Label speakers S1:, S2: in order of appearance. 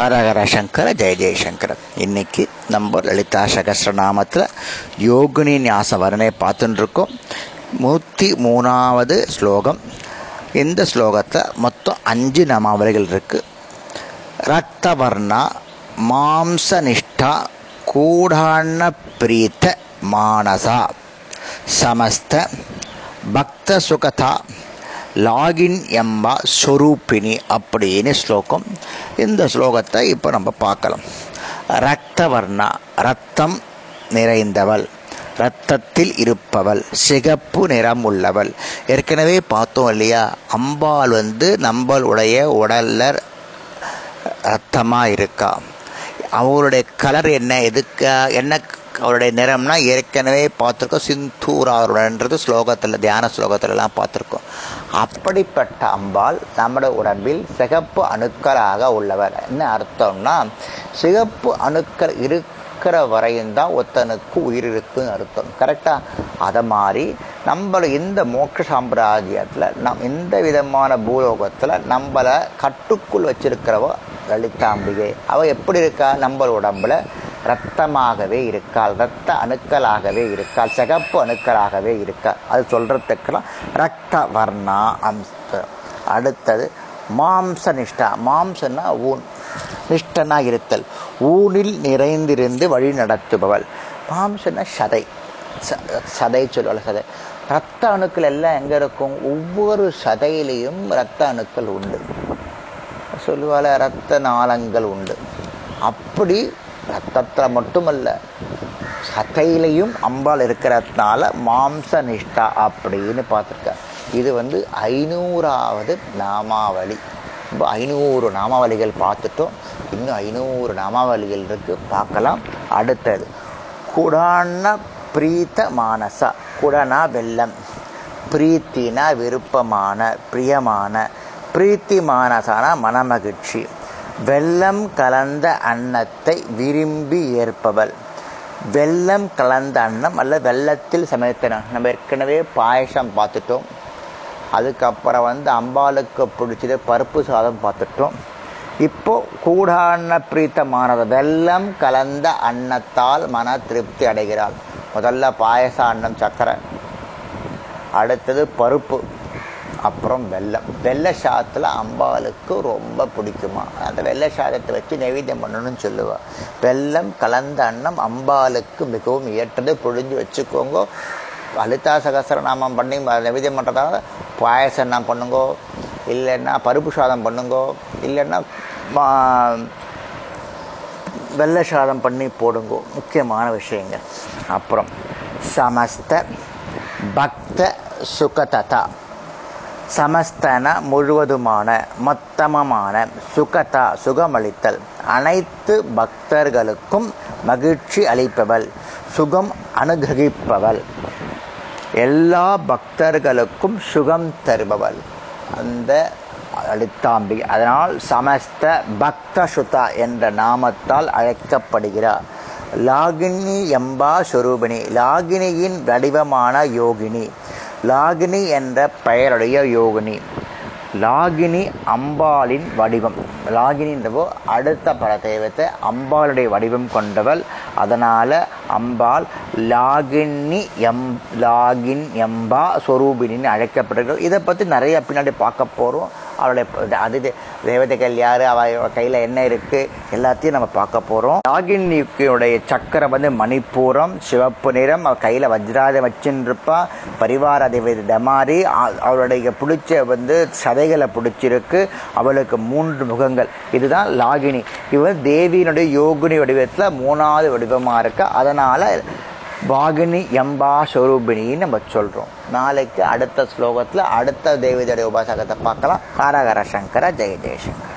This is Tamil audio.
S1: ஹரஹர சங்கர ஜெய ஜெயசங்கர இன்னைக்கு நம்ம லலிதா சகசிரநாமத்தில் யோகினி ஞாச வர்ணை பார்த்துட்டு இருக்கோம் நூற்றி மூணாவது ஸ்லோகம். இந்த ஸ்லோகத்தை மொத்தம் அஞ்சு நாமாவளிகள் இருக்கு. ரத்தவர்ணா மாம்சனிஷ்டா கூடாண்ண பிரீத்த மானசா. சமஸ்த பக்த சுகதா லாகின் எம்பா ஸ்வரூபிணி அப்படின்னு ஸ்லோகம். இந்த ஸ்லோகத்தை இப்போ நம்ம பார்க்கலாம். ரத்தவர்ணா ரத்தம் நிறைந்தவள் ரத்தத்தில் இருப்பவள் சிகப்பு நிறம் உள்ளவள். ஏற்கனவே பார்த்தோம் இல்லையா? அம்பாள் வந்து நம்மளுடைய உடல்ல ரத்தமாக இருக்கா? அவருடைய கலர் என்ன? எதுக்கு? என்ன அவருடைய நிறம்னா ஏற்கனவே பார்த்துருக்கோம். சிந்தூராருடன்றது ஸ்லோகத்தில் தியான ஸ்லோகத்திலலாம் பார்த்துருக்கோம். அப்படிப்பட்ட அம்பாள் நம்முடைய உடம்பில் சிகப்பு அணுக்களாக உள்ளவர். என்ன அர்த்தம்னா சிகப்பு அணுக்கள் இருக்கிற வரையும் தான் ஒருத்தனுக்கு உயிர் இருக்குன்னு அர்த்தம். கரெக்டாக அதை மாதிரி நம்மளை இந்த மோட்ச சாம்ராஜ்யத்தில் நம் எந்த விதமான பூலோகத்தில் நம்மளை கட்டுக்குள் வச்சிருக்கிறவ லலிதாம்பிகை. அவ எப்படி இருக்கா? நம்ம உடம்புல ரத்தமாகவே இருக்காள் ரத்த அணுக்களாகவே இருக்காள் சிகப்பு அணுக்களாகவே இருக்காள். அது சொல்றதுக்கெல்லாம் ரத்த வர்ணா அம்ச அடுத்தது மாம்ச நிஷ்டா மாம்சன்னா ஊன். நிஷ்டனா இருத்தல். ஊனில் நிறைந்திருந்து வழி நடத்துபவள். மாம்சன்னா சதை. சதை சொல்லுவாள் சதை. ரத்த அணுக்கள் எல்லாம் எங்க இருக்கும்? ஒவ்வொரு சதையிலையும் ரத்த அணுக்கள் உண்டு. சொல்லுவாள் ரத்த நாளங்கள் உண்டு. அப்படி ரத்தத்தில் மட்டுமல்ல சதையிலையும் அம்பாள் இருக்கிறதுனால மாம்ச நிஷ்டா அப்படின்னு பார்த்துருக்க. இது வந்து ஐநூறாவது நாமாவளி. இப்போ ஐநூறு நாமாவளிகள் பார்த்துட்டோம். இன்னும் ஐநூறு நாமாவளிகள் இருக்கு. பார்க்கலாம். அடுத்தது குடான பிரீத்த மானசா குடனா வெள்ளம். பிரீத்தினா விருப்பமான பிரியமான. பிரீத்தி மானசானா மனமகிழ்ச்சி. வெள்ளம் கலந்த அன்னத்தை விரும்பி ஏற்பவள். வெள்ளம் கலந்த அன்னம் அல்ல வெள்ளத்தில் சமைத்தன. நம்ம ஏற்கனவே பாயசம் பார்த்துட்டோம். அதுக்கப்புறம் வந்து அம்பாளுக்கு பிடிச்சது பருப்பு சாதம் பார்த்துட்டோம். இப்போ கூடான பிரீத்தமானது வெள்ளம் கலந்த அன்னத்தால் மன திருப்தி அடைகிறாள். முதல்ல பாயச அன்னம் சக்கரை அடுத்தது பருப்பு. அப்புறம் வெள்ளம் வெள்ளை சாதத்தில் அம்பாளுக்கு ரொம்ப பிடிக்குமா? அந்த வெள்ளை சாதத்தை வச்சு நைவேத்தியம் பண்ணணும்னு சொல்லுவாள் வெள்ளம் கலந்த அன்னம் அம்பாளுக்கு மிகவும் ஏற்றது. பொழிஞ்சு வச்சுக்கோங்க. லலிதா சகசரநாமம் பண்ணி நைவேத்தியம் பண்ணுறதால பாயசம் நான் பண்ணுங்கோ. இல்லைன்னா பருப்பு சாதம் பண்ணுங்கோ. இல்லைன்னா வெள்ளை சாதம் பண்ணி போடுங்கோ. முக்கியமான விஷயங்க. அப்புறம் சமஸ்த பக்த சுகததா. சமஸ்தன முழுவதுமான மொத்தமமான சுகதா சுகமளித்தல். அனைத்து பக்தர்களுக்கும் மகிழ்ச்சி அளிப்பவள் சுகம் அனுகிரகிப்பவள். எல்லா பக்தர்களுக்கும் சுகம் தருபவள். அந்த அளித்தாம்பி அதனால் சமஸ்த பக்த சுதா என்ற நாமத்தால் அழைக்கப்படுகிறார். லாகினி எம்பா சொரூபிணி. லாகினியின் வடிவமான யோகினி. லாகினி என்ற பெயருடைய யோகினி. லாகினி அம்பாளின் வடிவம். லாகினின்றவோ அடுத்த பல தெய்வத்தை அம்பாளுடைய வடிவம் கொண்டவள். அதனால அம்பாள் லாகினி எம் லாகின் எம்பா சொரூபினின்னு அழைக்கப்படுகிறது இதை பற்றி நிறைய பின்னாடி பார்க்க போகிறோம் அவளுடைய அது தேவதைகள் யார்? அவ கையில் என்ன இருக்கு? எல்லாத்தையும் நம்ம பார்க்க போகிறோம் லாகினியுடைய சக்கரம் வந்து மணிப்பூரம் சிவப்பு நிறம். அவள் கையில் வஜ்ராதை வச்சுருப்பா. பரிவார அதிபதி டமாரி அவளுடைய பிடிச்ச வந்து சதைகளை பிடிச்சிருக்கு. அவளுக்கு மூன்று முகங்கள். இதுதான் லாகினி. இவன் தேவியினுடைய யோகினி வடிவத்தில் மூணாவது வடிவமாக இருக்கு. அதனால் வாகினி எம்பா ஸ்வரூபிணின்னு நம்ம சொல்றோம். நாளைக்கு அடுத்த ஸ்லோகத்தில் அடுத்த தேவதையுடைய உபாசகத்தை பார்க்கலாம். ஹரஹர சங்கர ஜெய ஜெயசங்கர்.